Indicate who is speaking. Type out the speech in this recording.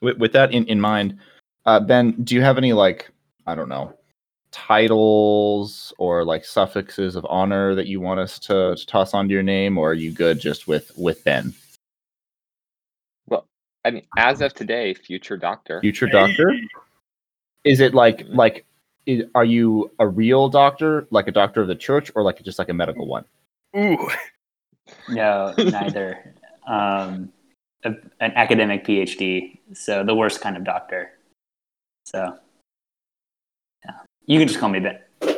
Speaker 1: with, with that in, in mind, uh, Ben, do you have any like I don't know titles or like suffixes of honor that you want us to, to toss onto your name, or are you good just with with Ben?
Speaker 2: Well, I mean, as of today, future doctor.
Speaker 1: Future doctor. Is it like like? Is, are you a real doctor, like a doctor of the church, or like just like a medical one?
Speaker 3: Ooh.
Speaker 4: No, neither. Um, a, an academic PhD, so the worst kind of doctor. So, yeah, you can just call me Ben.